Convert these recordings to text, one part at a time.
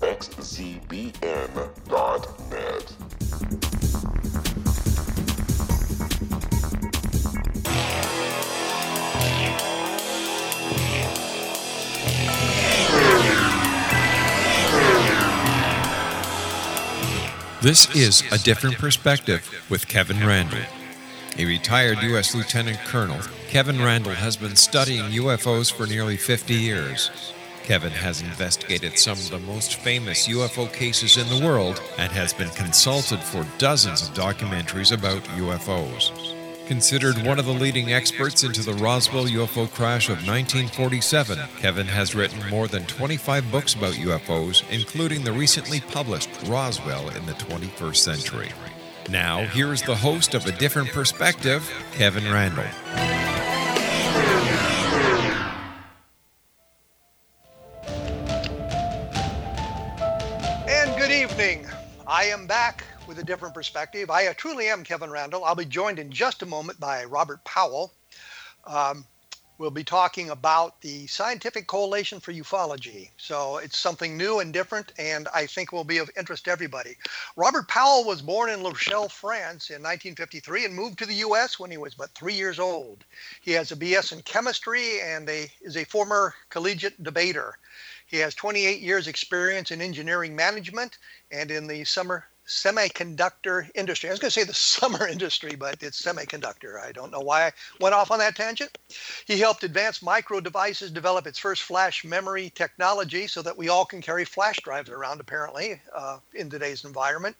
www.xzbn.net. This is A Different Perspective with Kevin Randle. A retired U.S. Lieutenant Colonel, Kevin Randle has been studying UFOs for nearly 50 years. Kevin has investigated some of the most famous UFO cases in the world and has been consulted for dozens of documentaries about UFOs. Considered one of the leading experts into the Roswell UFO crash of 1947, Kevin has written more than 25 books about UFOs, including the recently published Roswell in the 21st Century. Now, here is the host of A Different Perspective, Kevin Randle. I am back with a different perspective. I truly am Kevin Randle. I'll be joined in just a moment by Robert Powell. Um, we'll be talking about the Scientific Coalition for Ufology. So it's something new and different, and I think will be of interest to everybody. Robert Powell was born in La Rochelle, France in 1953 and moved to the U.S. when he was but three years old. He has a BS in chemistry and a, is a former collegiate debater. He has 28 years experience in engineering management and in the summer semiconductor industry. I was going to say the summer industry, but it's semiconductor. I don't know why I went off on that tangent. He helped Advanced Micro Devices develop its first flash memory technology so that we all can carry flash drives around, apparently, uh, in today's environment.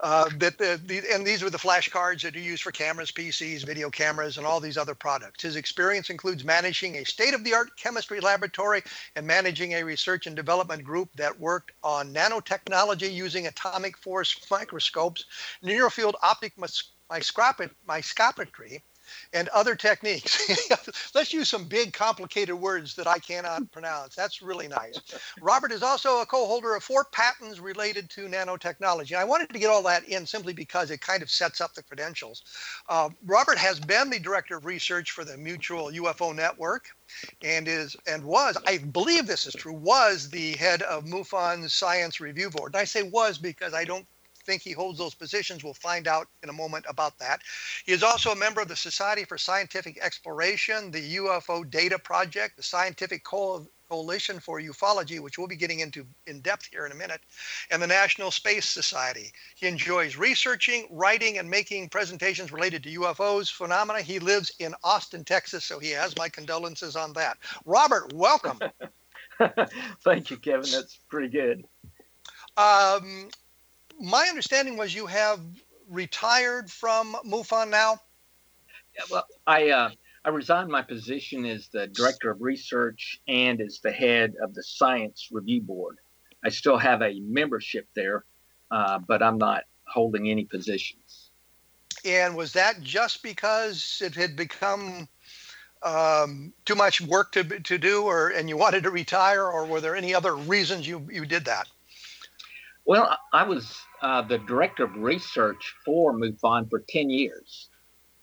Uh, that the, the, and these were the flashcards that are used for cameras, PCs, video cameras, and all these other products. His experience includes managing a state-of-the-art chemistry laboratory and managing a research and development group that worked on nanotechnology using atomic force microscopes, near field optic microscopy, and other techniques. Let's use some big, complicated words that I cannot pronounce. That's really nice. Robert is also a co holder of four patents related to nanotechnology. I wanted to get all that in simply because it kind of sets up the credentials. Uh, Robert has been the director of research for the Mutual UFO Network and is and was I believe this is true was the head of MUFON's Science Review Board. And I say was because I don't think he holds those positions. We'll find out in a moment about that. He is also a member of the Society for Scientific Exploration, the UFO Data Project, the Scientific Co- Coalition for Ufology, which we'll be getting into in depth here in a minute, and the National Space Society. He enjoys researching, writing, and making presentations related to UFOs phenomena. He lives in Austin, Texas, so he has my condolences on that. Robert, welcome. Thank you, Kevin. That's pretty good. Um, my understanding was you have retired from MUFON now. Yeah, well, I uh, I resigned my position as the director of research and as the head of the science review board. I still have a membership there, uh, but I'm not holding any positions. And was that just because it had become um, too much work to to do, or and you wanted to retire, or were there any other reasons you you did that? Well, I was uh, the director of research for MUFON for 10 years.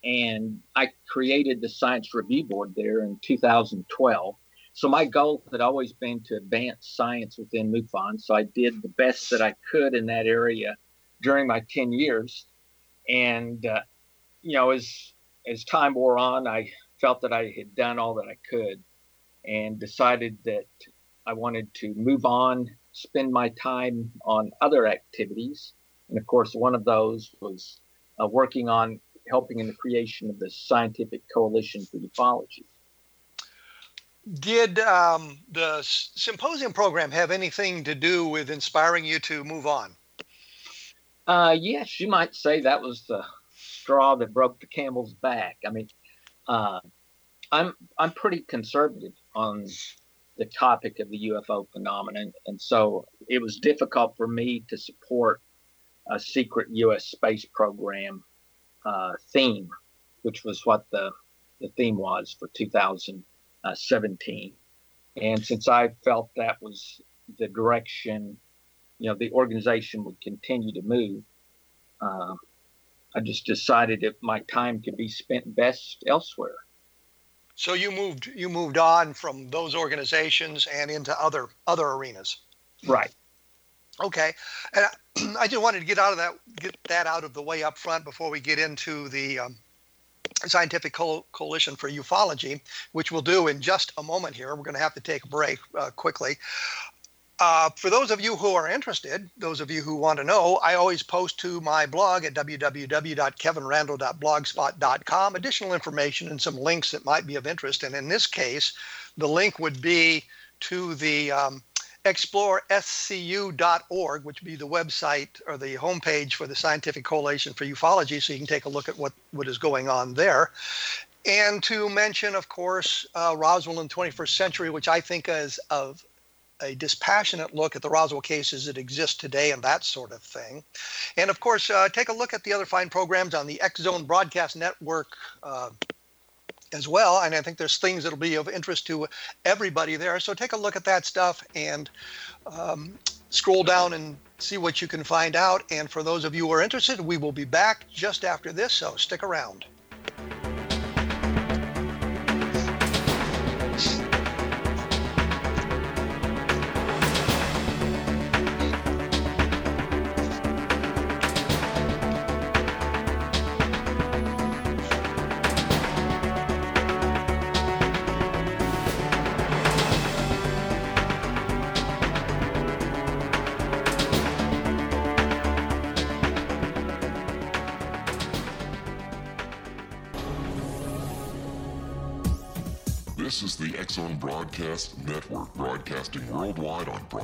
And I created the Science Review Board there in 2012. So my goal had always been to advance science within MUFON. So I did the best that I could in that area during my 10 years. And, uh, you know, as, as time wore on, I felt that I had done all that I could and decided that I wanted to move on spend my time on other activities. And of course, one of those was uh, working on helping in the creation of the Scientific Coalition for Ufology. did um, the symposium program have anything to do with inspiring you to move on? Uh, yes, you might say that was the straw that broke the camel's back. I mean, uh, I'm I'm pretty conservative on the topic of the UFO phenomenon, and so it was difficult for me to support a secret U.S. space program uh, theme, which was what the the theme was for 2017. And since I felt that was the direction, you know, the organization would continue to move, uh, I just decided if my time could be spent best elsewhere. So you moved you moved on from those organizations and into other other arenas. Right. Okay, and I, just wanted to get out of that get that out of the way up front before we get into the um, Scientific Co- Coalition for Ufology, which we'll do in just a moment here. We're going to have to take a break uh, quickly. Uh, for those of you who are interested, those of you who want to know, I always post to my blog at www.kevinrandle.blogspot.com additional information and some links that might be of interest. And in this case, the link would be to the um, explorescu.org, which would be the website or the homepage for the Scientific Coalition for Ufology, so you can take a look at what, what is going on there. And to mention, of course, uh, Roswell in the 21st century, which I think is of a dispassionate look at the Roswell cases that exist today and that sort of thing. And of course, uh, take a look at the other fine programs on the X Zone Broadcast Network uh, as well. And I think there's things that'll be of interest to everybody there. So take a look at that stuff and um, scroll down and see what you can find out. And for those of you who are interested, we will be back just after this. So stick around.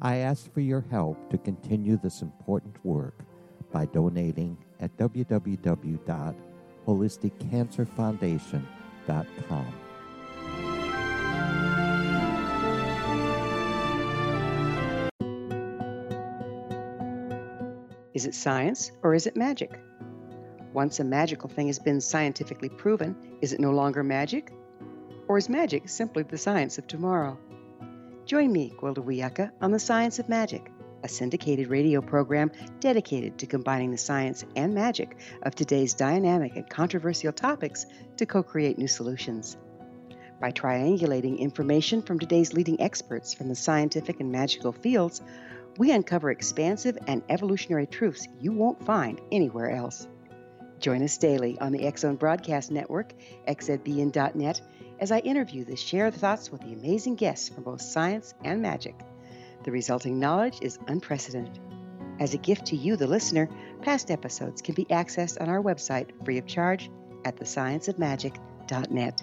I ask for your help to continue this important work by donating at www.holisticcancerfoundation.com. Is it science or is it magic? Once a magical thing has been scientifically proven, is it no longer magic? Or is magic simply the science of tomorrow? Join me, Gwilda Wiyaka, on The Science of Magic, a syndicated radio program dedicated to combining the science and magic of today's dynamic and controversial topics to co create new solutions. By triangulating information from today's leading experts from the scientific and magical fields, we uncover expansive and evolutionary truths you won't find anywhere else. Join us daily on the Zone Broadcast Network, xzbn.net, as I interview the share thoughts with the amazing guests from both science and magic. The resulting knowledge is unprecedented. As a gift to you, the listener, past episodes can be accessed on our website free of charge at thescienceofmagic.net.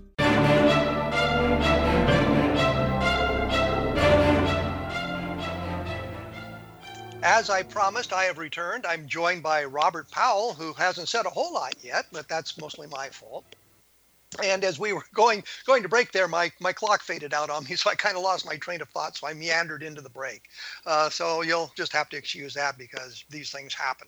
As I promised, I have returned. I'm joined by Robert Powell, who hasn't said a whole lot yet, but that's mostly my fault. And as we were going going to break there, my, my clock faded out on me, so I kind of lost my train of thought, so I meandered into the break. Uh, so you'll just have to excuse that because these things happen.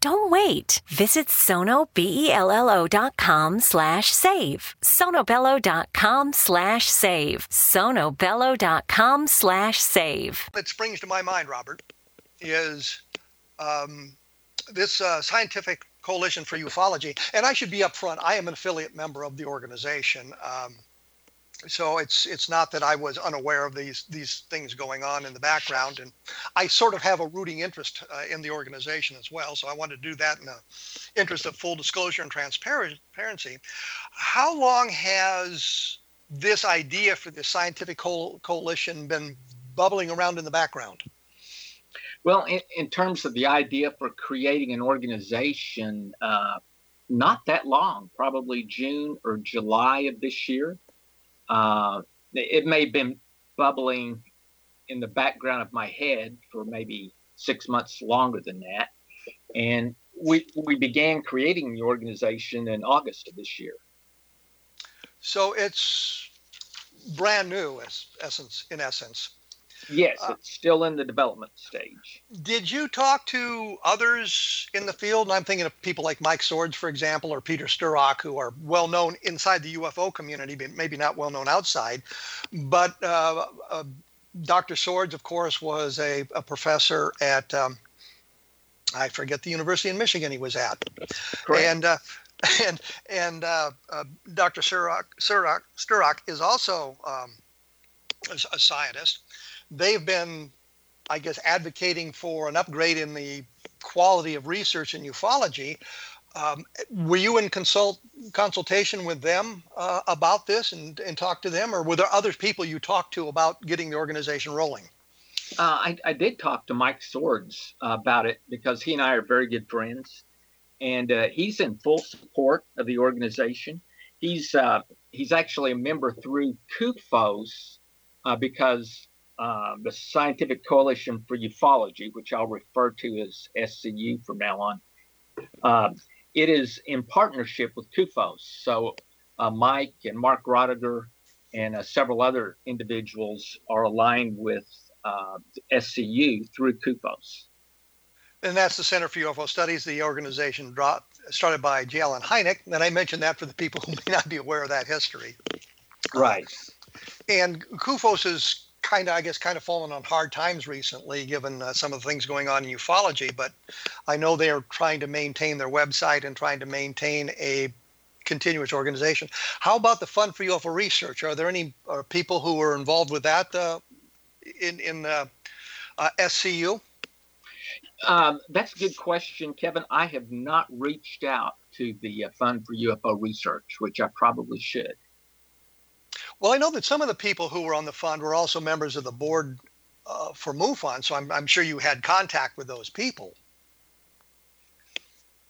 Don't wait. Visit sonobello.com slash save. sonobello.com slash save. sonobello.com slash save. that springs to my mind, Robert, is um, this uh, scientific coalition for ufology. And I should be upfront. I am an affiliate member of the organization. Um, so it's it's not that I was unaware of these these things going on in the background, and I sort of have a rooting interest uh, in the organization as well. So I wanted to do that in the interest of full disclosure and transparency. How long has this idea for the scientific co- coalition been bubbling around in the background? Well, in, in terms of the idea for creating an organization, uh, not that long, probably June or July of this year. Uh, it may have been bubbling in the background of my head for maybe six months longer than that. And we, we began creating the organization in August of this year. So it's brand new, as essence in essence. Yes, it's still in the development stage. Did you talk to others in the field? And I'm thinking of people like Mike Swords, for example, or Peter Sturrock, who are well known inside the UFO community, but maybe not well known outside. But uh, uh, Dr. Swords, of course, was a, a professor at, um, I forget the university in Michigan he was at. Correct. And, uh, and, and uh, uh, Dr. Sturrock, Sturrock, Sturrock is also um, a, a scientist they've been, I guess, advocating for an upgrade in the quality of research in ufology. Um, were you in consult consultation with them uh, about this and, and talk to them, or were there other people you talked to about getting the organization rolling? Uh, I, I, did talk to Mike Swords uh, about it because he and I are very good friends, and uh, he's in full support of the organization. He's uh, he's actually a member through CUFOS uh, because the Scientific Coalition for Ufology, which I'll refer to as SCU from now on, it is in partnership with CUFOS. So uh, Mike and Mark Rodeghier and uh, several other individuals are aligned with uh, SCU through CUFOS. And that's the Center for UFO Studies, the organization dropped, started by J. Allen Hynek. And I mentioned that for the people who may not be aware of that history. Right. And CUFOS is kind of, I guess, kind of fallen on hard times recently, given uh, some of the things going on in ufology. But I know they are trying to maintain their website and trying to maintain a continuous organization. How about the Fund for UFO Research? Are there any are people who are involved with that uh, in in uh, uh SCU? Um, that's a good question, Kevin. I have not reached out to the uh, Fund for UFO Research, which I probably should. Well, I know that some of the people who were on the fund were also members of the board uh, for MUFON, so I'm, I'm sure you had contact with those people.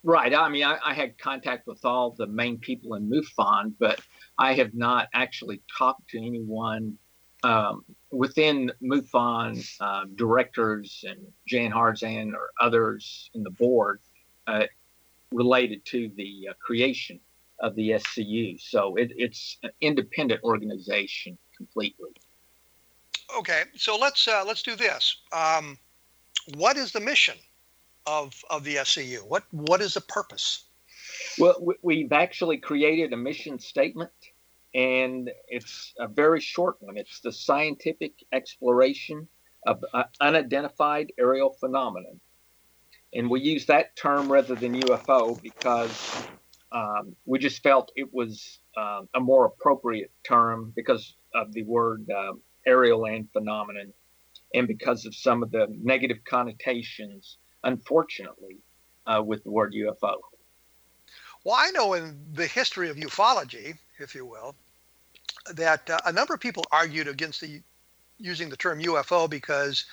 Right. I mean, I, I, had contact with all the main people in MUFON, but I have not actually talked to anyone um, within MUFON uh, directors and Jan Harzan or others in the board uh, related to the uh, creation of the SCU. So it, it's an independent organization completely. Okay, so let's uh, let's do this. Um, what is the mission of of the SCU? What what is the purpose? Well, we've actually created a mission statement, and it's a very short one. It's the scientific exploration of uh, unidentified aerial phenomenon, and we use that term rather than UFO because um, we just felt it was uh, a more appropriate term because of the word uh, aerial land phenomenon and because of some of the negative connotations, unfortunately, uh, with the word UFO. Well, I know in the history of ufology, if you will, that uh, a number of people argued against the using the term UFO because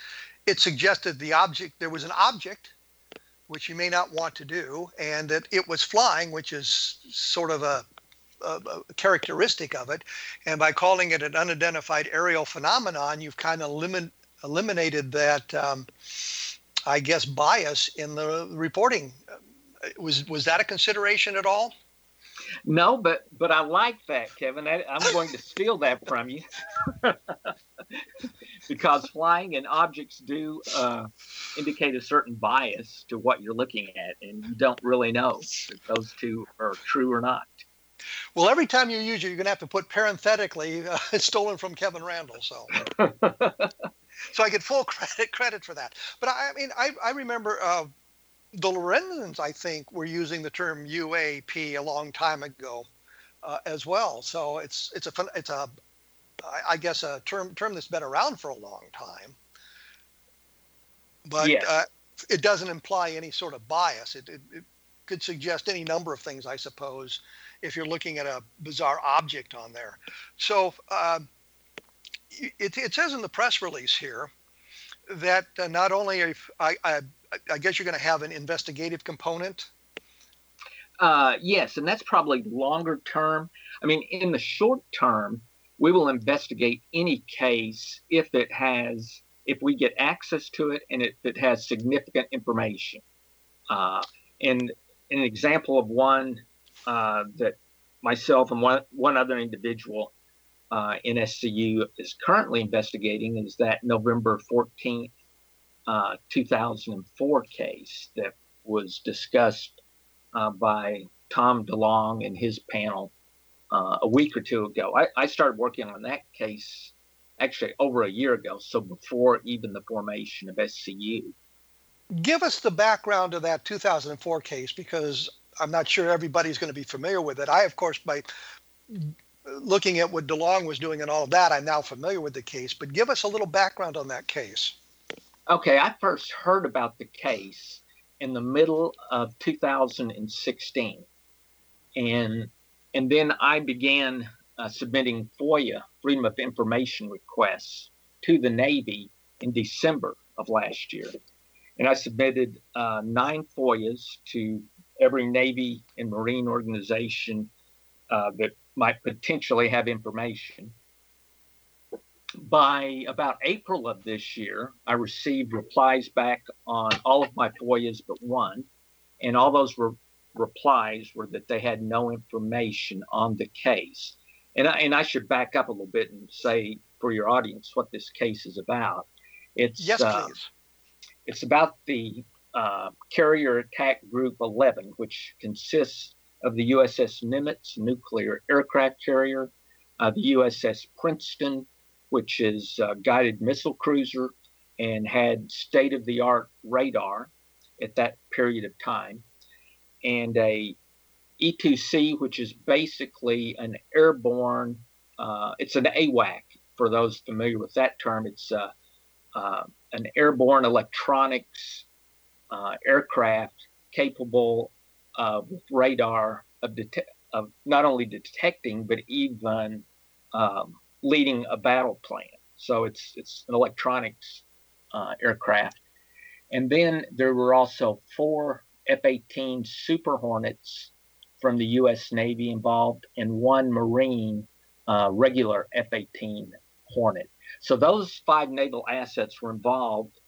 it suggested the object there was an object which you may not want to do, and that it was flying, which is sort of a, a, a characteristic of it. And by calling it an unidentified aerial phenomenon, you've kind of limit, eliminated that, um, I guess, bias in the reporting. Was was that a consideration at all? No, but but I like that, Kevin. I, am going to steal that from you. because flying and objects do uh, indicate a certain bias to what you're looking at, and you don't really know if those two are true or not. Well, every time you use it, you're going to have to put parenthetically uh, stolen from Kevin Randle. So, so I get full credit credit for that. But I, I mean, I, I remember uh, the Lorenzens, I think, were using the term UAP a long time ago. Uh, as well. So it's it's a it's a I, I, guess a term term that's been around for a long time, but yes. uh, it doesn't imply any sort of bias. It, it, it, could suggest any number of things, I suppose, if you're looking at a bizarre object on there. So uh, it, it says in the press release here that uh, not only if I, I, I guess you're going to have an investigative component. Uh, yes, and that's probably longer term. I mean, in the short term, we will investigate any case if it has if we get access to it and if it has significant information. Uh, and an example of one uh, that myself and one, one other individual uh, in SCU is currently investigating is that November 14th, uh, 2004 case that was discussed uh, by Tom DeLonge and his panel uh, a week or two ago. I, I started working on that case actually over a year ago, so before even the formation of SCU. Give us the background of that 2004 case because I'm not sure everybody's going to be familiar with it. I, of course, by looking at what DeLonge was doing and all of that, I'm now familiar with the case. But give us a little background on that case. Okay, I first heard about the case in the middle of 2016, and and then I began uh, submitting FOIA Freedom of Information requests to the Navy in December of last year, and I submitted uh, nine FOIAs to every Navy and Marine organization uh, that might potentially have information. By about April of this year, I received replies back on all of my FOIAs but one, and all those re- replies were that they had no information on the case. And I, and I should back up a little bit and say for your audience what this case is about. It's yes, uh, please. It's about the uh, Carrier Attack Group 11, which consists of the USS Nimitz nuclear aircraft carrier, uh, the USS Princeton, which is a guided missile cruiser and had state of the art radar at that period of time, and a E2C, which is basically an airborne, uh, it's an AWAC for those familiar with that term. It's uh, uh, an airborne electronics uh, aircraft capable with radar of, of not only detecting but even um, leading a battle plan. So it's it's an electronics uh, aircraft. And then there were also four F-18 Super Hornets from the U.S. Navy involved, and one Marine uh, regular F-18 Hornet. So those five naval assets were involved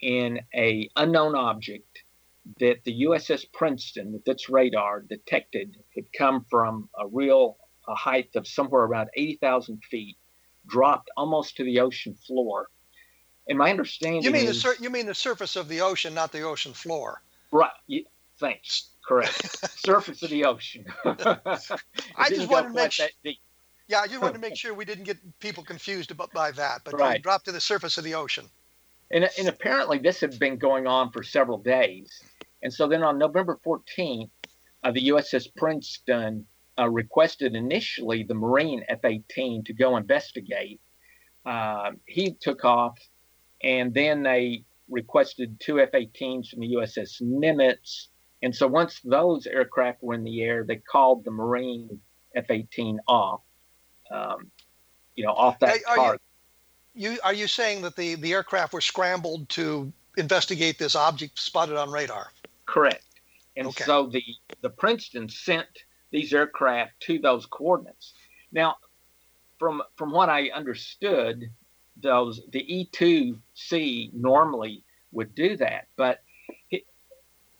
in a unknown object that the USS Princeton, with its radar, detected had come from a real a height of somewhere around 80,000 feet, dropped almost to the ocean floor. And my understanding you mean is, the sur- you mean the surface of the ocean, not the ocean floor. Right. You, thanks. Correct. surface of the ocean. I just wanted to make sure. Yeah, I just wanted to make sure we didn't get people confused about by that. But right. dropped to the surface of the ocean. And, and apparently this had been going on for several days. And so then on November 14th, uh, the USS Princeton uh, requested initially the Marine F 18 to go investigate. Uh, he took off, and then they requested two F 18s from the USS Nimitz. And so once those aircraft were in the air, they called the Marine F 18 off, um, you know, off that are. You, you, are you saying that the, the aircraft were scrambled to investigate this object spotted on radar? Correct. And okay. so the, the Princeton sent these aircraft to those coordinates. Now, from from what I understood, those the E2C normally would do that, but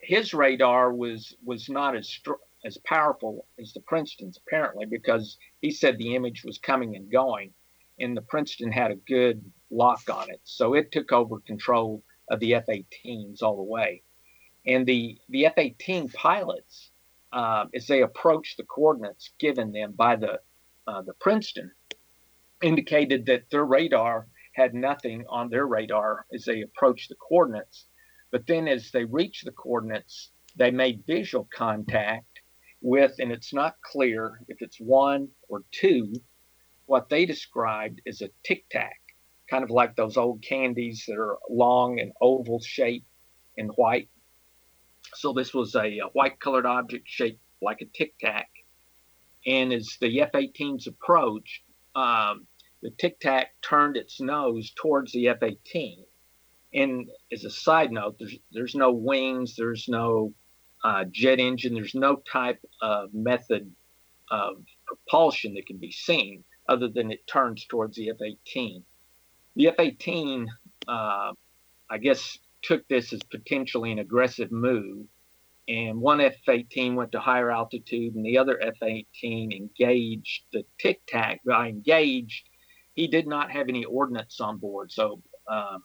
his radar was was not as as powerful as the Princeton's apparently because he said the image was coming and going, and the Princeton had a good lock on it, so it took over control of the F-18s all the way, and the the F-18 pilots uh, as they approached the coordinates given them by the uh, the Princeton, indicated that their radar had nothing on their radar as they approached the coordinates. But then, as they reached the coordinates, they made visual contact with, and it's not clear if it's one or two, what they described as a tic tac, kind of like those old candies that are long and oval shaped and white. So this was a, a white colored object shaped like a tic tac. And as the F 18s approached, um, the tic tac turned its nose towards the F 18. And as a side note, there's, there's no wings, there's no uh, jet engine, there's no type of method of propulsion that can be seen other than it turns towards the F 18. The F 18, uh, I guess, took this as potentially an aggressive move. And one F 18 went to higher altitude, and the other F 18 engaged the tic tac. By engaged, he did not have any ordnance on board. So um,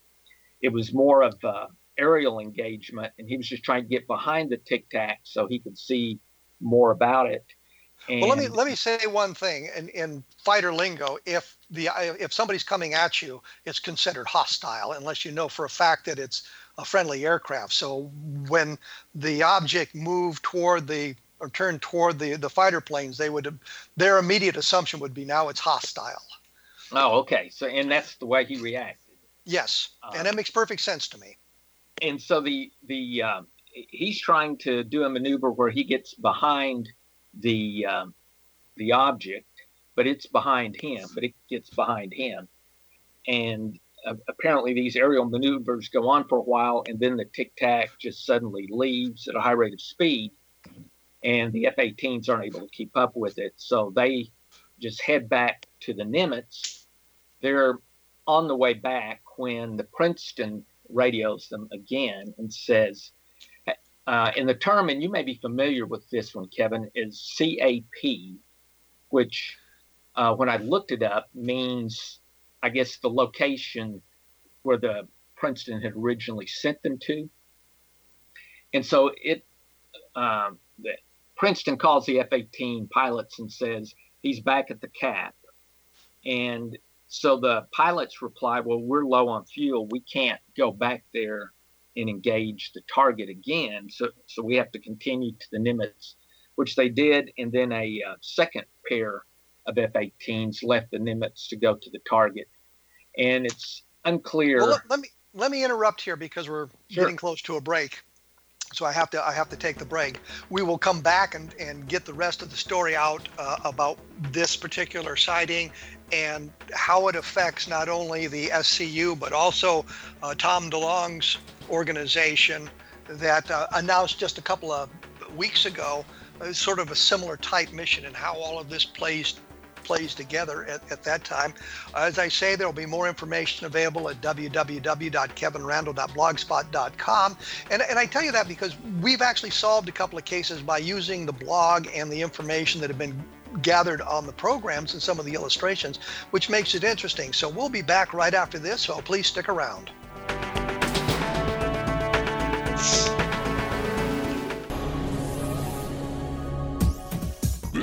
it was more of uh, aerial engagement, and he was just trying to get behind the tic tac so he could see more about it. And well, let me let me say one thing. In, in fighter lingo, if the if somebody's coming at you, it's considered hostile unless you know for a fact that it's a friendly aircraft. So when the object moved toward the or turned toward the the fighter planes, they would their immediate assumption would be now it's hostile. Oh, okay. So and that's the way he reacted. Yes, and that makes perfect sense to me. And so the the uh, he's trying to do a maneuver where he gets behind the um, the object, but it's behind him, but it gets behind him, and uh, apparently these aerial maneuvers go on for a while, and then the tic tac just suddenly leaves at a high rate of speed, and the F-18s aren't able to keep up with it, so they just head back to the Nimitz. They're on the way back when the Princeton radios them again and says, uh, and the term, and you may be familiar with this one, Kevin, is CAP, which uh, when I looked it up means, I guess, the location where the Princeton had originally sent them to. And so it, um, Princeton calls the F 18 pilots and says he's back at the cap. And so the pilots reply, Well, we're low on fuel. We can't go back there and engage the target again. So, so we have to continue to the Nimitz, which they did. And then a uh, second pair of F 18s left the Nimitz to go to the target. And it's unclear. Well, let, let me let me interrupt here because we're sure. getting close to a break so I have to I have to take the break. We will come back and, and get the rest of the story out uh, about this particular sighting and how it affects not only the SCU but also uh, Tom DeLonge's organization that uh, announced just a couple of weeks ago uh, sort of a similar type mission and how all of this plays plays together at, at that time. As I say, there will be more information available at www.kevinrandle.blogspot.com. And, and I tell you that because we've actually solved a couple of cases by using the blog and the information that have been gathered on the programs and some of the illustrations, which makes it interesting. So we'll be back right after this, so please stick around.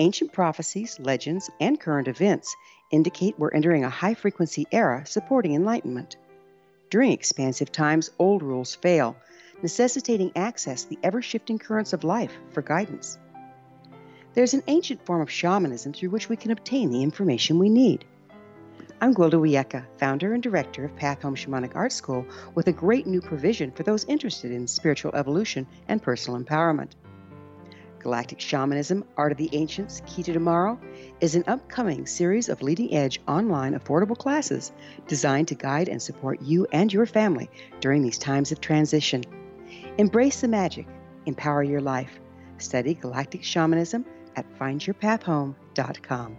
Ancient prophecies, legends, and current events indicate we're entering a high frequency era supporting enlightenment. During expansive times, old rules fail, necessitating access to the ever shifting currents of life for guidance. There's an ancient form of shamanism through which we can obtain the information we need. I'm Gwilda Wiyaka, founder and director of Path Home Shamanic Art School, with a great new provision for those interested in spiritual evolution and personal empowerment. Galactic Shamanism Art of the Ancients Key to Tomorrow is an upcoming series of leading edge online affordable classes designed to guide and support you and your family during these times of transition. Embrace the magic, empower your life. Study Galactic Shamanism at findyourpathhome.com.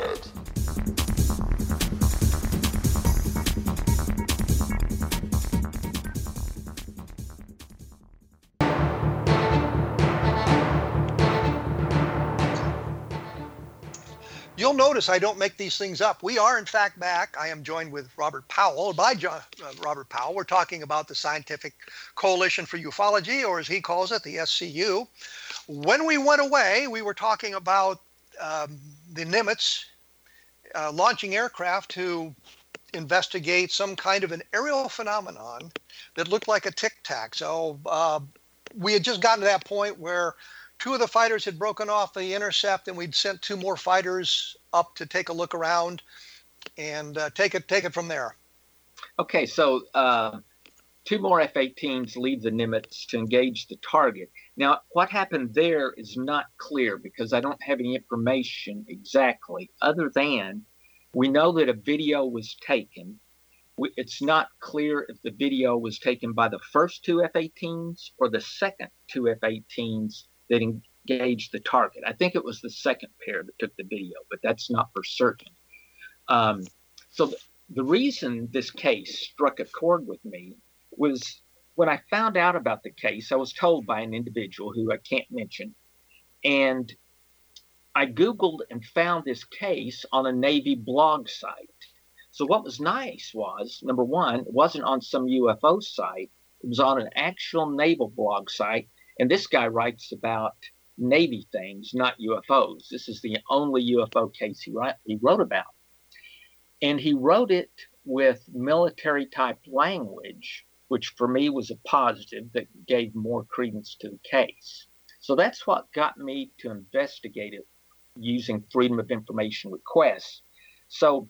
notice I don't make these things up. We are, in fact, back. I am joined with Robert Powell. By John, uh, Robert Powell, we're talking about the Scientific Coalition for Ufology, or as he calls it, the SCU. When we went away, we were talking about um, the Nimitz uh, launching aircraft to investigate some kind of an aerial phenomenon that looked like a tic tac. So uh, we had just gotten to that point where two of the fighters had broken off the intercept, and we'd sent two more fighters up to take a look around and uh, take it take it from there. Okay, so uh, two more F-18s leave the Nimitz to engage the target. Now, what happened there is not clear because I don't have any information exactly, other than we know that a video was taken. It's not clear if the video was taken by the first two F-18s or the second two F-18s that engaged the target. I think it was the second pair that took the video, but that's not for certain. Um, so th- the reason this case struck a chord with me was when I found out about the case, I was told by an individual who I can't mention, and I Googled and found this case on a Navy blog site. So what was nice was number one, it wasn't on some UFO site. It was on an actual naval blog site and this guy writes about Navy things, not UFOs. This is the only UFO case he, write, he wrote about. And he wrote it with military type language, which for me was a positive that gave more credence to the case. So that's what got me to investigate it using Freedom of Information requests. So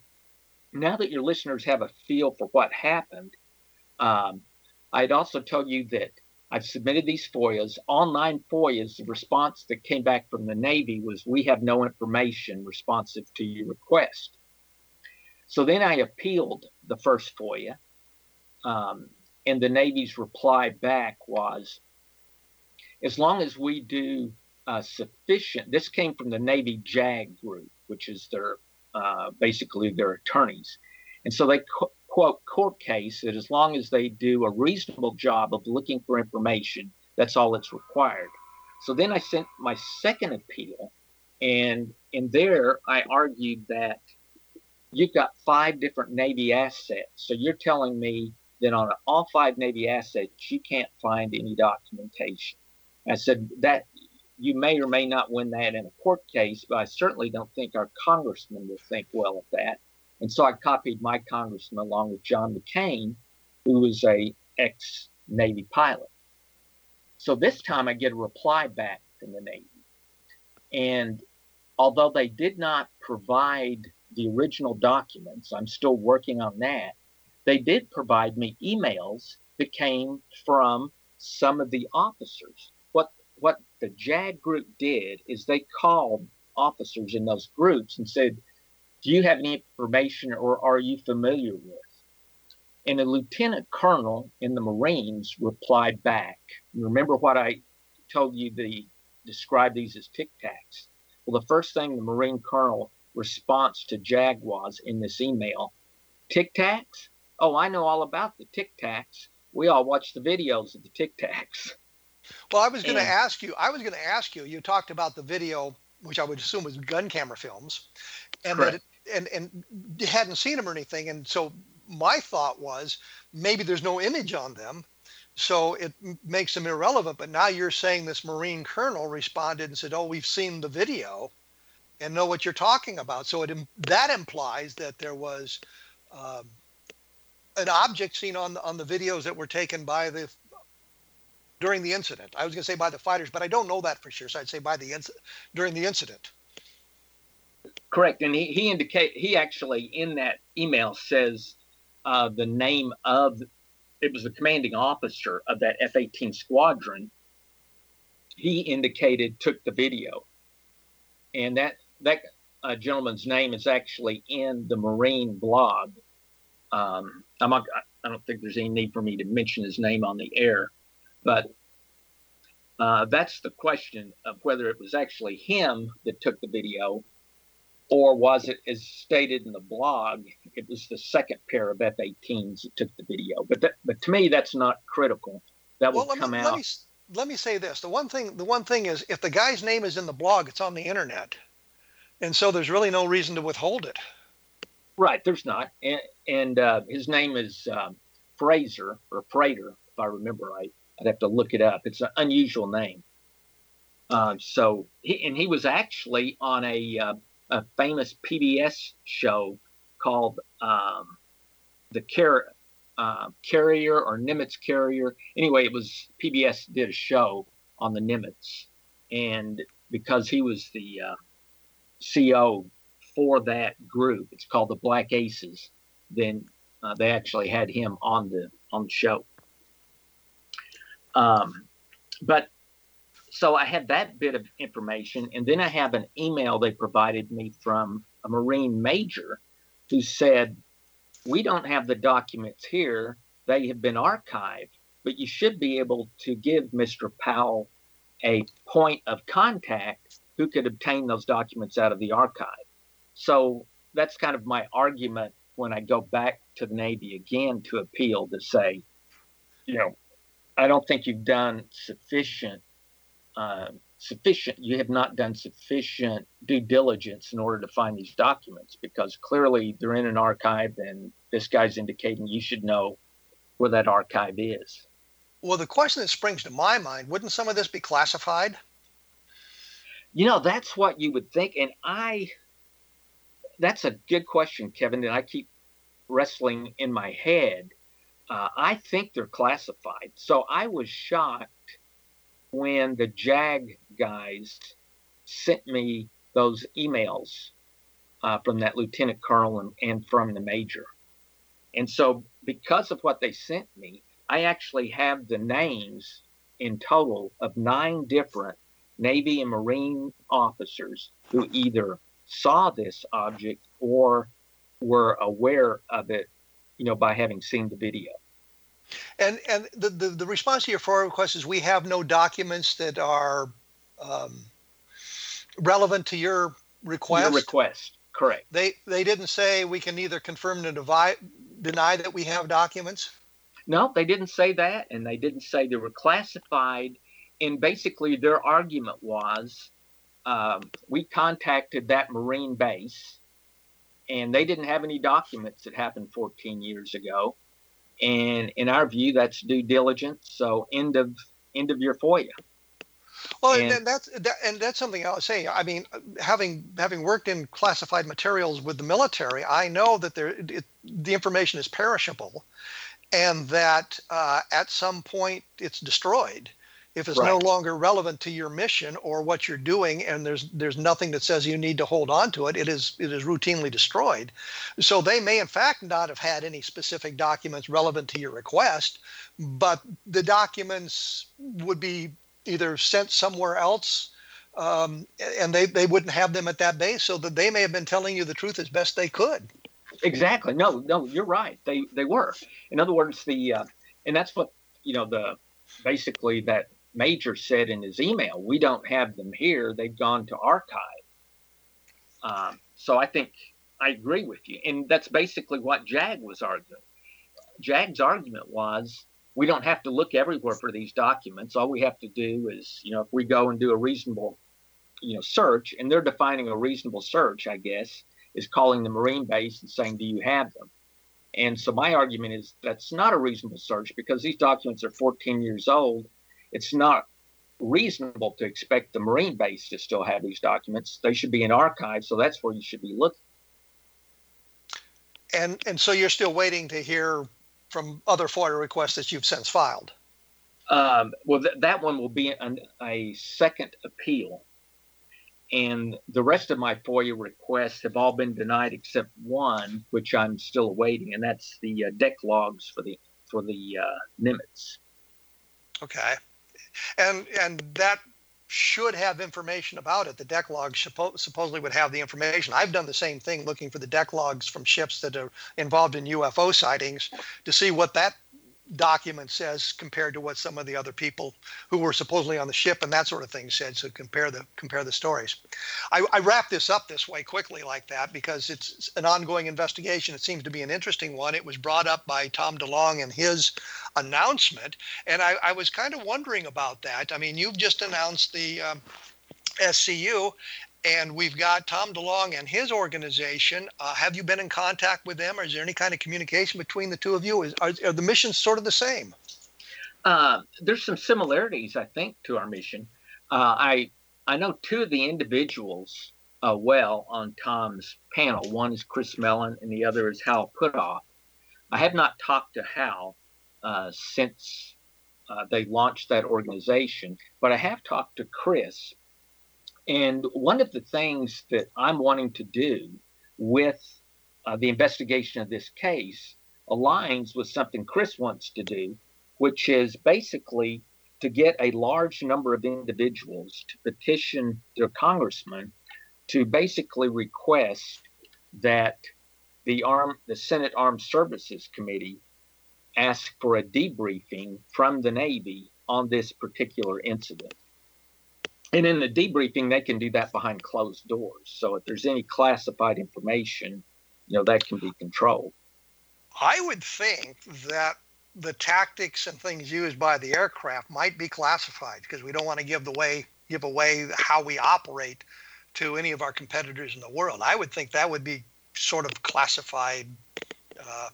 now that your listeners have a feel for what happened, um, I'd also tell you that I've submitted these FOIAs. Online FOIAs, the response that came back from the Navy was, We have no information responsive to your request. So then I appealed the first FOIA, um, and the Navy's reply back was, As long as we do uh, sufficient, this came from the Navy JAG group, which is their uh, basically their attorneys. And so they quote court case that as long as they do a reasonable job of looking for information, that's all that's required. So then I sent my second appeal, and in there I argued that you've got five different Navy assets. So you're telling me that on all five Navy assets, you can't find any documentation. I said that you may or may not win that in a court case, but I certainly don't think our congressman will think well of that. And so I copied my congressman along with John McCain, who was a ex Navy pilot. So this time I get a reply back from the Navy. And although they did not provide the original documents, I'm still working on that. They did provide me emails that came from some of the officers. What what the JAG group did is they called officers in those groups and said, do you have any information or are you familiar with? And a lieutenant colonel in the Marines replied back. Remember what I told you the describe these as tic tacs. Well, the first thing the Marine colonel response to Jag was in this email, tic tacs? Oh, I know all about the tic tacs. We all watch the videos of the tic tacs. Well, I was going to ask you. I was going to ask you. You talked about the video, which I would assume was gun camera films, and that it, and and hadn't seen them or anything. And so my thought was maybe there's no image on them, so it makes them irrelevant. But now you're saying this Marine colonel responded and said, "Oh, we've seen the video, and know what you're talking about." So it that implies that there was um, an object seen on on the videos that were taken by the during the incident. I was going to say by the fighters, but I don't know that for sure. So I'd say by the during the incident. Correct, and he he indicate he actually in that email says uh, the name of it was the commanding officer of that F-18 squadron. He indicated took the video, and that that uh, gentleman's name is actually in the Marine blog. Um, I'm not, I don't think there's any need for me to mention his name on the air, but uh, that's the question of whether it was actually him that took the video or was it, as stated in the blog, it was the second pair of F-18s that took the video? But that, but to me, that's not critical. That will well, come me, out. Let me, let me say this: the one thing, the one thing is, if the guy's name is in the blog, it's on the internet, and so there's really no reason to withhold it. Right, there's not, and, and uh, his name is um, Fraser or Frater, if I remember right. I'd have to look it up. It's an unusual name. Um, so, he, and he was actually on a uh, a famous PBS show called um, the Car- uh, Carrier or Nimitz Carrier. Anyway, it was PBS did a show on the Nimitz, and because he was the uh, CO for that group, it's called the Black Aces. Then uh, they actually had him on the on the show. Um, but so I had that bit of information, and then I have an email they provided me from a Marine major who said, We don't have the documents here, they have been archived, but you should be able to give Mr. Powell a point of contact who could obtain those documents out of the archive. So that's kind of my argument when I go back to the Navy again to appeal to say, you know, I don't think you've done sufficient uh, sufficient. You have not done sufficient due diligence in order to find these documents because clearly they're in an archive, and this guy's indicating you should know where that archive is. Well, the question that springs to my mind: Wouldn't some of this be classified? You know, that's what you would think, and I. That's a good question, Kevin, that I keep wrestling in my head. Uh, I think they're classified. So I was shocked when the JAG guys sent me those emails uh, from that lieutenant colonel and, and from the major. And so, because of what they sent me, I actually have the names in total of nine different Navy and Marine officers who either saw this object or were aware of it, you know, by having seen the video. And and the, the, the response to your FOIA request is we have no documents that are um, relevant to your request. Your request, correct. They they didn't say we can either confirm or divide, deny that we have documents. No, they didn't say that, and they didn't say they were classified. And basically, their argument was, um, we contacted that Marine base, and they didn't have any documents that happened 14 years ago and in our view, that's due diligence. So end of end of your FOIA. Well, and, and that's that, and that's something I'll say. I mean, having having worked in classified materials with the military, I know that there it, the information is perishable, and that uh, at some point it's destroyed if it's right. no longer relevant to your mission or what you're doing and there's there's nothing that says you need to hold on to it it is it is routinely destroyed so they may in fact not have had any specific documents relevant to your request but the documents would be either sent somewhere else um, and they, they wouldn't have them at that base, so that they may have been telling you the truth as best they could. Exactly. No, no, you're right. They they were. In other words, the uh, and that's what you know the basically that major said in his email. We don't have them here. They've gone to archive. Um, so I think I agree with you, and that's basically what Jag was arguing. Jag's argument was we don't have to look everywhere for these documents. All we have to do is, you know, if we go and do a reasonable, you know, search, and they're defining a reasonable search, I guess, is calling the Marine base and saying, "Do you have them?" And so my argument is that's not a reasonable search because these documents are 14 years old. It's not reasonable to expect the Marine base to still have these documents. They should be in archives, so that's where you should be looking. And and so you're still waiting to hear from other FOIA requests that you've since filed. Um, well, th- that one will be an, a second appeal, and the rest of my FOIA requests have all been denied except one, which I'm still awaiting, and that's the uh, deck logs for the for the uh, Nimitz. Okay, and and that should have information about it. The deck logs suppo- supposedly would have the information. I've done the same thing looking for the deck logs from ships that are involved in UFO sightings to see what that document says compared to what some of the other people who were supposedly on the ship and that sort of thing said. So compare the compare the stories. I, I wrap this up this way quickly like that because it's an ongoing investigation. It seems to be an interesting one. It was brought up by Tom DeLonge in his announcement, and I, I was kind of wondering about that. I mean, you've just announced the um, SCU, and we've got Tom DeLonge and his organization. Uh, have you been in contact with them, or is there any kind of communication between the two of you? Is, are, are the missions sort of the same? Uh, there's some similarities, I think, to our mission. Uh, I I know two of the individuals uh, well on Tom's panel. One is Chris Mellon, and the other is Hal Puthoff. I have not talked to Hal uh, since uh, they launched that organization, but I have talked to Chris and one of the things that I'm wanting to do with uh, the investigation of this case aligns with something Chris wants to do, which is basically to get a large number of individuals to petition their congressman to basically request that the arm the Senate Armed Services Committee ask for a debriefing from the Navy on this particular incident. And in the debriefing, they can do that behind closed doors. So if there's any classified information, you know, that can be controlled. I would think that the tactics and things used by the aircraft might be classified because we don't want to give the way give away how we operate to any of our competitors in the world. I would think that would be sort of classified uh,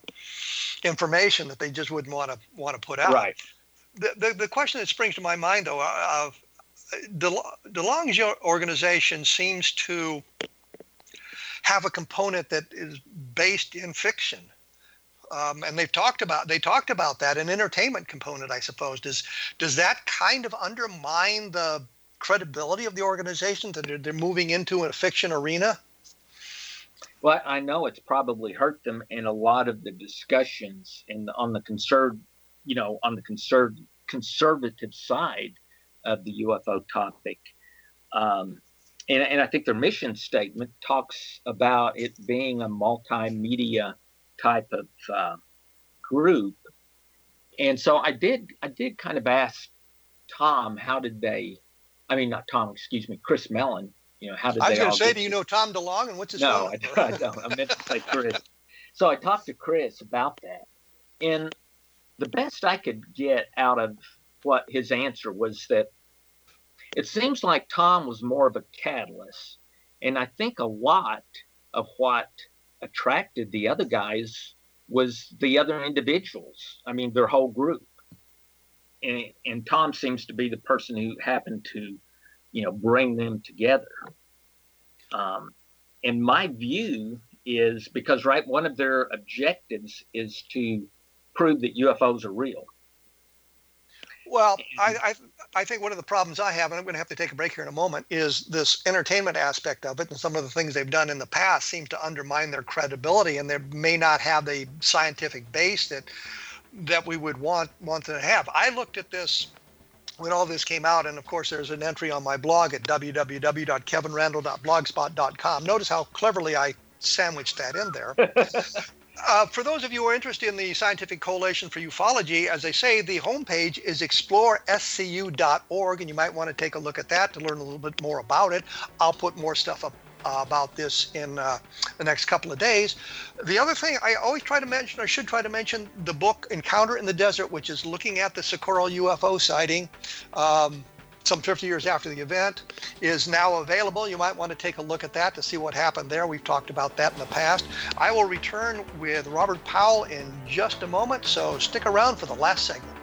information that they just wouldn't want to want to put out. Right. The, the, the question that springs to my mind though uh, DeLonge's organization seems to have a component that is based in fiction. Um, and they've talked about they talked about that an entertainment component, I suppose. Does does that kind of undermine the credibility of the organization that they're, they're moving into a fiction arena? Well, I know it's probably hurt them in a lot of the discussions in the, on the conserv, you know, on the conserv, conservative side of the UFO topic. Um, and, and, I think their mission statement talks about it being a multimedia type of uh, group. And so I did, I did kind of ask Tom, how did they, I mean, not Tom, excuse me, Chris Mellon, you know, how did they I was going to say, do you know Tom DeLonge and what's his? No, I, I don't. I meant to say Chris. So I talked to Chris about that. And the best I could get out of what his answer was that it seems like Tom was more of a catalyst. And I think a lot of what attracted the other guys was the other individuals. I mean, their whole group. And, and Tom seems to be the person who happened to, you know, bring them together. Um, and my view is because, right, one of their objectives is to prove that UFOs are real. Well, mm-hmm. I, I, I think one of the problems I have, and I'm going to have to take a break here in a moment, is this entertainment aspect of it, and some of the things they've done in the past seem to undermine their credibility, and they may not have the scientific base that that we would want want to have. I looked at this when all this came out. And of course, there's an entry on my blog at www.kevinrandle.blogspot.com. Notice how cleverly I sandwiched that in there. Uh, for those of you who are interested in the Scientific Coalition for Ufology, as I say, the homepage is explorescu.org, and you might want to take a look at that to learn a little bit more about it. I'll put more stuff up uh, about this in uh, the next couple of days. The other thing I always try to mention, or should try to mention, the book Encounter in the Desert, which is looking at the Socorro UFO sighting. Um, some 50 years after the event, is now available. You might want to take a look at that to see what happened there. We've talked about that in the past. I will return with Robert Powell in just a moment, so stick around for the last segment.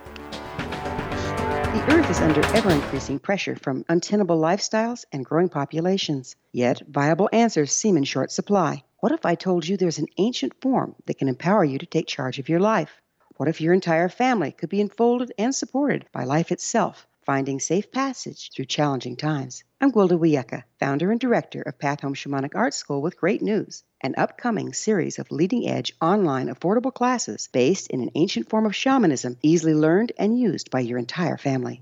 The Earth is under ever increasing pressure from untenable lifestyles and growing populations. Yet, viable answers seem in short supply. What if I told you there's an ancient form that can empower you to take charge of your life? What if your entire family could be enfolded and supported by life itself? Finding safe passage through challenging times. I'm Gwilda Wiyaka, founder and director of Path Home Shamanic Art School with great news an upcoming series of leading edge online affordable classes based in an ancient form of shamanism easily learned and used by your entire family.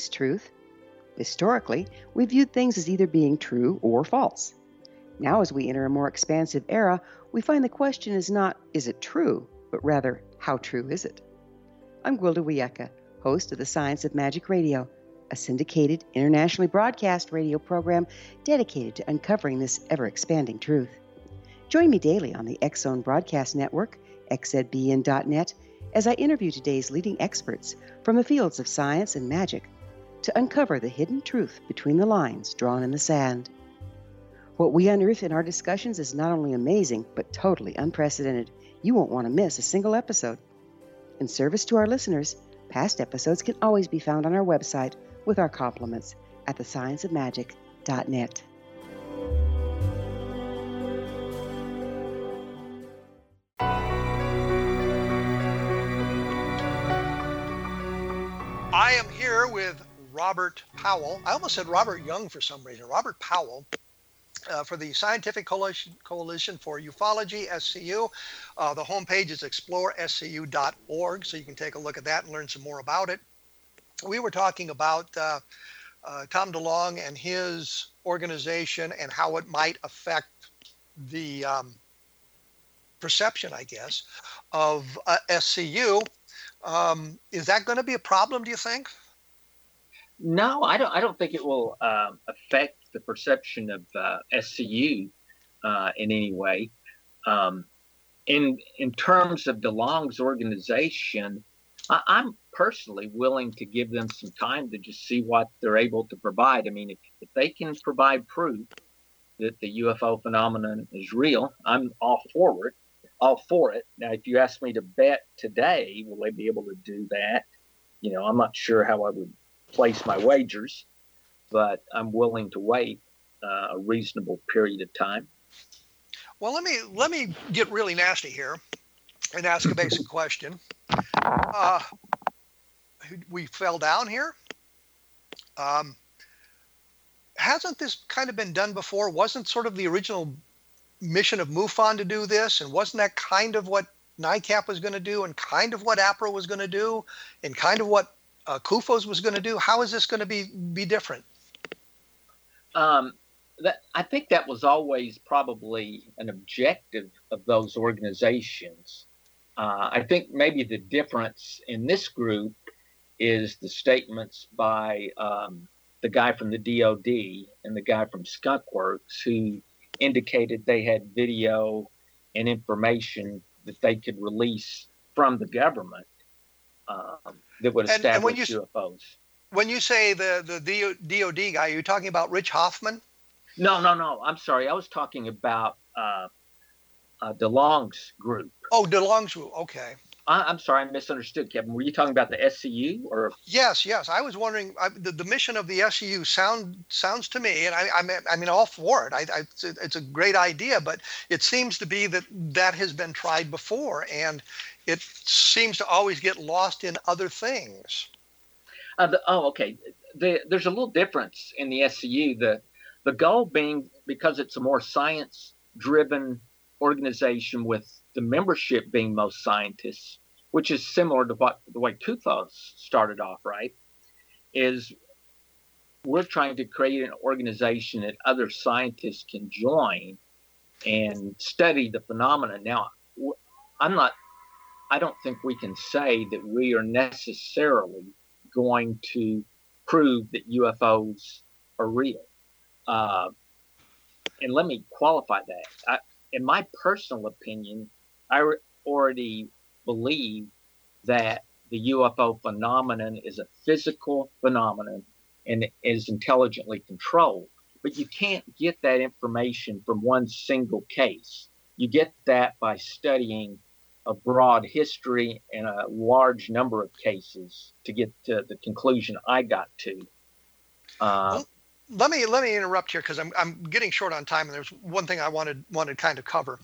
Is truth? Historically, we viewed things as either being true or false. Now, as we enter a more expansive era, we find the question is not, is it true, but rather, how true is it? I'm Gwilda Wiyaka, host of the Science of Magic Radio, a syndicated, internationally broadcast radio program dedicated to uncovering this ever expanding truth. Join me daily on the Zone Broadcast Network, xzbn.net, as I interview today's leading experts from the fields of science and magic to uncover the hidden truth between the lines drawn in the sand. What we unearth in our discussions is not only amazing, but totally unprecedented. You won't want to miss a single episode. In service to our listeners, past episodes can always be found on our website with our compliments at thescienceofmagic.net. I am here with Robert Powell. I almost said Robert Young for some reason. Robert Powell. Uh, for the Scientific Coalition, Coalition for Ufology, SCU. Uh, the homepage is explorescu.org, so you can take a look at that and learn some more about it. We were talking about uh, uh Tom DeLonge and his organization and how it might affect the um, perception, I guess, of uh, SCU. Um, is that going to be a problem? Do you think? No, I don't. I don't think it will um, affect the perception of uh, SCU uh, in any way. Um, in in terms of DeLonge's organization, I, am personally willing to give them some time to just see what they're able to provide. I mean, if, if they can provide proof that the UFO phenomenon is real, I'm all for it all for it. Now, if you ask me to bet today, will they be able to do that? You know, I'm not sure how I would place my wagers, but I'm willing to wait uh, a reasonable period of time. Well, let me let me get really nasty here and ask a basic question. Uh, we fell down here. Um, hasn't this kind of been done before? Wasn't sort of the original mission of MUFON to do this, and wasn't that kind of what NICAP was going to do, and kind of what APRO was going to do, and kind of what uh, CUFOS was going to do? How is this going to be be different? Um, that I think that was always probably an objective of those organizations. Uh, I think maybe the difference in this group is the statements by um, the guy from the DoD and the guy from Skunkworks who indicated they had video and information that they could release from the government um, that would establish and, and you, UFOs. When you say the, the DOD guy, are you talking about Rich Hoffman? No, no, no. I'm sorry. I was talking about uh, uh, DeLonge's group. Oh, DeLonge's group. Okay. I, am sorry, I misunderstood, Kevin. Were you talking about the SCU or? Yes, yes. I was wondering I, the, the mission of the SCU sound sounds to me, and I, I mean, I mean, all for it. I, I, it's a great idea, but it seems to be that that has been tried before, and it seems to always get lost in other things. Uh, the, oh, okay. The, there's a little difference in the SCU. The the goal being because it's a more science driven organization with the membership being most scientists, which is similar to what the way CUFOS started off, right? Is we're trying to create an organization that other scientists can join and study the phenomena. Now, I'm not, I don't think we can say that we are necessarily going to prove that UFOs are real. Uh, and let me qualify that. I, in my personal opinion, I already believe that the UFO phenomenon is a physical phenomenon and is intelligently controlled. But you can't get that information from one single case. You get that by studying a broad history and a large number of cases to get to the conclusion I got to. Uh, let me let me interrupt here because I'm I'm getting short on time, and there's one thing I wanted wanted kind of cover.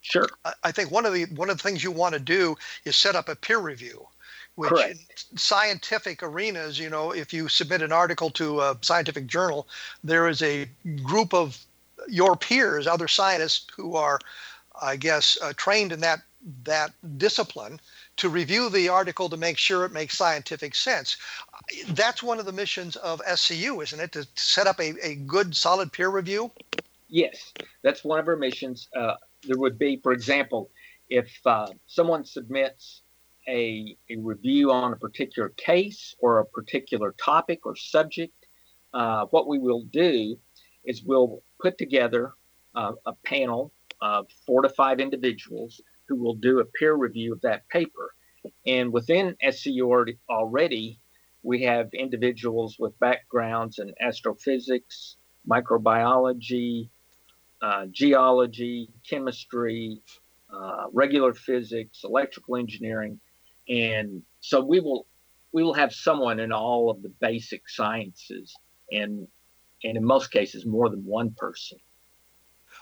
Sure. I think one of the one of the things you want to do is set up a peer review, which Correct. in scientific arenas, you know, if you submit an article to a scientific journal, there is a group of your peers, other scientists who are, I guess, uh, trained in that that discipline to review the article to make sure it makes scientific sense. That's one of the missions of SCU, isn't it? To set up a, a good, solid peer review? Yes, that's one of our missions. Uh, there would be, for example, if uh, someone submits a, a review on a particular case or a particular topic or subject, uh, what we will do is we'll put together uh, a panel of four to five individuals who will do a peer review of that paper. And within SCU already, we have individuals with backgrounds in astrophysics, microbiology, uh, geology, chemistry, uh, regular physics, electrical engineering, and so we will we will have someone in all of the basic sciences, and and in most cases more than one person.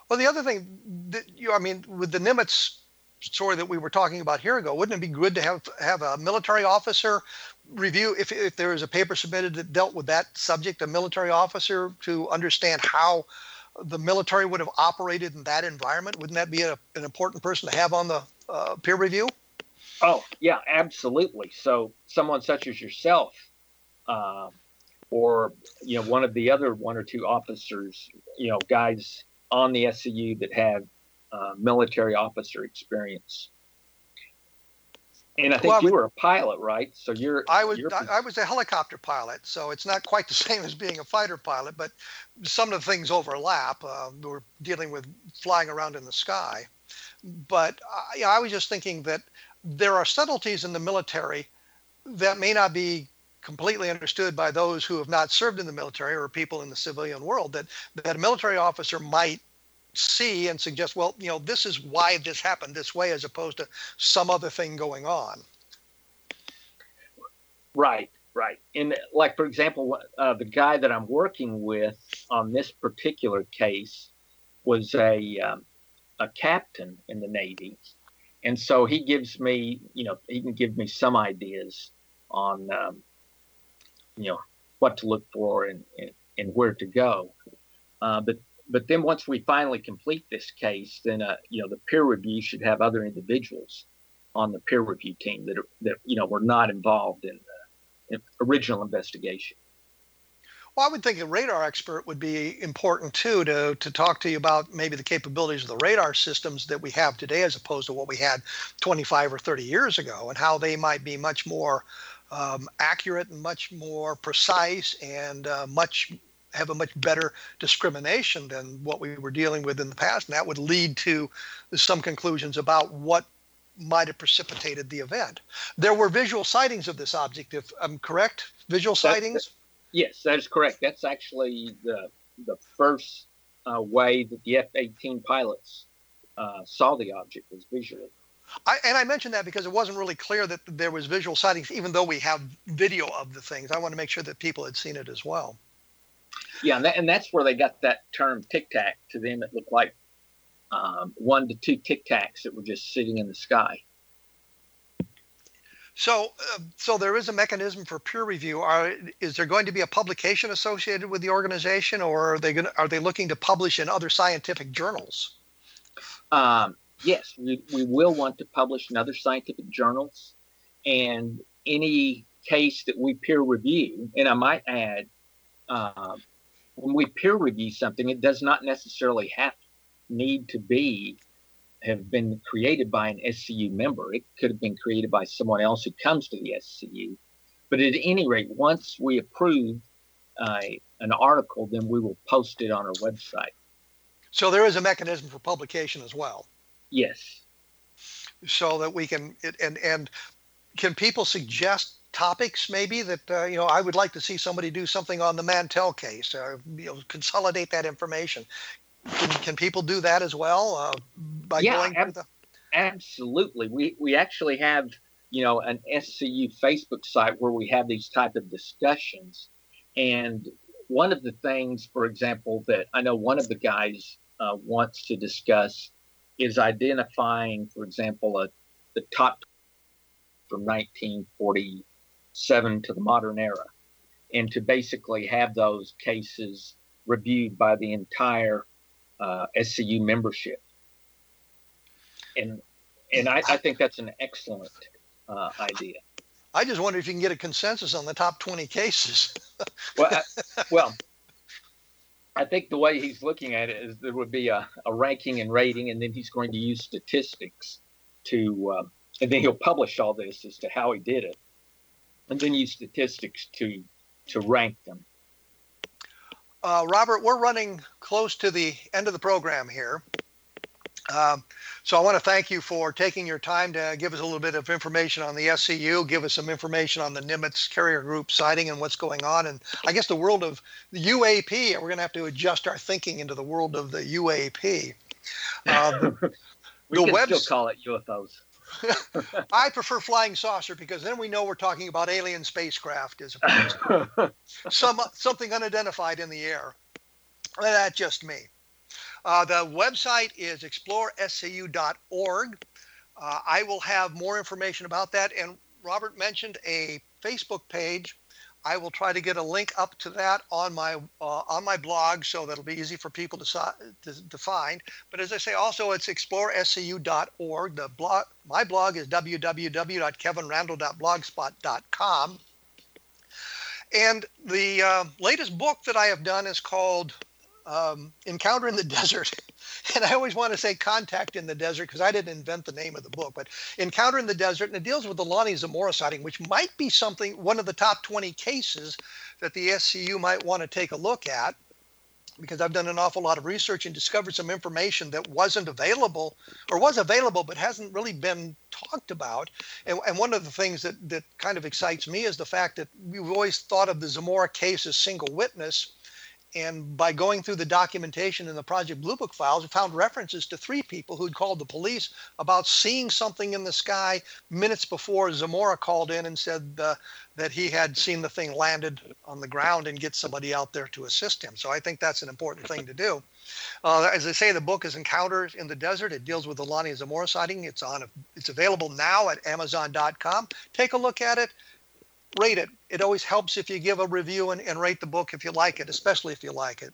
Well, the other thing that you, I mean, with the Nimitz story that we were talking about here ago, wouldn't it be good to have have a military officer review if, if there was a paper submitted that dealt with that subject, a military officer to understand how the military would have operated in that environment? Wouldn't that be a, an important person to have on the uh, peer review? Oh, yeah, absolutely. So, someone such as yourself, uh, or you know, one of the other one or two officers, you know, guys on the SCU that have uh, military officer experience. And I think well, you were a pilot, right? So you're. I was. You're... I, was a helicopter pilot, so it's not quite the same as being a fighter pilot, but some of the things overlap. Uh, we're dealing with flying around in the sky, but I, I was just thinking that there are subtleties in the military that may not be completely understood by those who have not served in the military or people in the civilian world that that a military officer might see and suggest, well, you know, this is why this happened this way, as opposed to some other thing going on. Right, right. And like, for example, uh, the guy that I'm working with on this particular case was a um, a captain in the Navy, and so he gives me, you know, he can give me some ideas on, um, you know, what to look for and and, and where to go. Uh, but but then once we finally complete this case, then uh, you know the peer review should have other individuals on the peer review team that are, that you know were not involved in the original investigation. Well, I would think a radar expert would be important too to to talk to you about maybe the capabilities of the radar systems that we have today as opposed to what we had 25 or 30 years ago, and how they might be much more um, accurate and much more precise and uh, much have a much better discrimination than what we were dealing with in the past. And that would lead to some conclusions about what might have precipitated the event. There were visual sightings of this object, if I'm correct. Visual sightings? Yes, that is correct. That's actually the, the first uh, way that the F 18 pilots uh, saw the object was visually. I, and I mentioned that because it wasn't really clear that there was visual sightings, even though we have video of the things. I want to make sure that people had seen it as well. Yeah, and, that, and that's where they got that term tic tac. To them, it looked like um, one to two tic tacs that were just sitting in the sky. So, uh, so there is a mechanism for peer review. Are is there going to be a publication associated with the organization, or are they going are they looking to publish in other scientific journals? Um, yes, we, we will want to publish in other scientific journals, and any case that we peer review. And I might add, uh, when we peer review something, it does not necessarily have need to be have been created by an SCU member. It could have been created by someone else who comes to the SCU. But at any rate, once we approve uh, an article, then we will post it on our website. So there is a mechanism for publication as well. Yes. So that we can and and can people suggest topics maybe that uh, you know I would like to see somebody do something on the Mantell case or uh, you know consolidate that information. Can, can people do that as well uh, by yeah, going ab- the? Absolutely. We we actually have you know an SCU Facebook site where we have these type of discussions, and one of the things, for example, that I know one of the guys uh, wants to discuss is identifying, for example, a, the top from 1940 seven to the modern era, and to basically have those cases reviewed by the entire uh, SCU membership. And and I, I think that's an excellent uh, idea. I just wonder if you can get a consensus on the top 20 cases. well, I, well, I think the way he's looking at it is there would be a, a ranking and rating, and then he's going to use statistics to, uh, and then he'll publish all this as to how he did it and then use statistics to to rank them. Uh, Robert, we're running close to the end of the program here. Um, so I want to thank you for taking your time to give us a little bit of information on the SCU, give us some information on the Nimitz carrier group sighting and what's going on. And I guess the world of the UAP, we're going to have to adjust our thinking into the world of the UAP. Uh, we the can web- still call it UFOs. I prefer flying saucer because then we know we're talking about alien spacecraft as opposed to some something unidentified in the air. That's just me. Uh, the website is explorescu.org. Uh, I will have more information about that. And Robert mentioned a Facebook page. I will try to get a link up to that on my uh, on my blog, so that'll be easy for people to, to, to find. But as I say, also it's explorescu.org. The blog, my blog is www.kevinrandle.blogspot.com. And the uh, latest book that I have done is called um, Encounter in the Desert. and I always want to say Contact in the Desert because I didn't invent the name of the book, but Encounter in the Desert, and it deals with the Lonnie Zamora sighting, which might be something, one of the top 20 cases that the SCU might want to take a look at because I've done an awful lot of research and discovered some information that wasn't available or was available but hasn't really been talked about. And, and, one of the things that, that kind of excites me is the fact that we've always thought of the Zamora case as single witness. And by going through the documentation in the Project Blue Book files, we found references to three people who'd called the police about seeing something in the sky minutes before Zamora called in and said uh, that he had seen the thing landed on the ground and get somebody out there to assist him. So I think that's an important thing to do. Uh, as I say, the book is Encounters in the Desert. It deals with the Lonnie Zamora sighting. It's on. It's available now at Amazon.com. Take a look at it rate it. It always helps if you give a review and, and, rate the book if you like it, especially if you like it.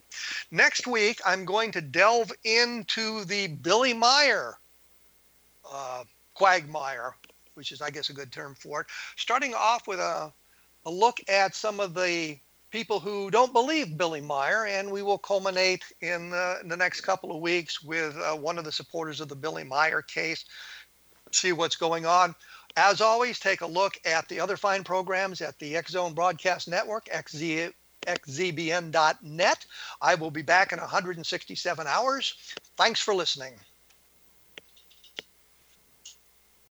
Next week, I'm going to delve into the Billy Meier uh, quagmire, which is, I guess, a good term for it. Starting off with a, a look at some of the people who don't believe Billy Meier, and we will culminate in, in the next couple of weeks with uh, one of the supporters of the Billy Meier case, see what's going on. As always, take a look at the other fine programs at the X Zone Broadcast Network, XZ, xzbn.net. I will be back in 167 hours. Thanks for listening.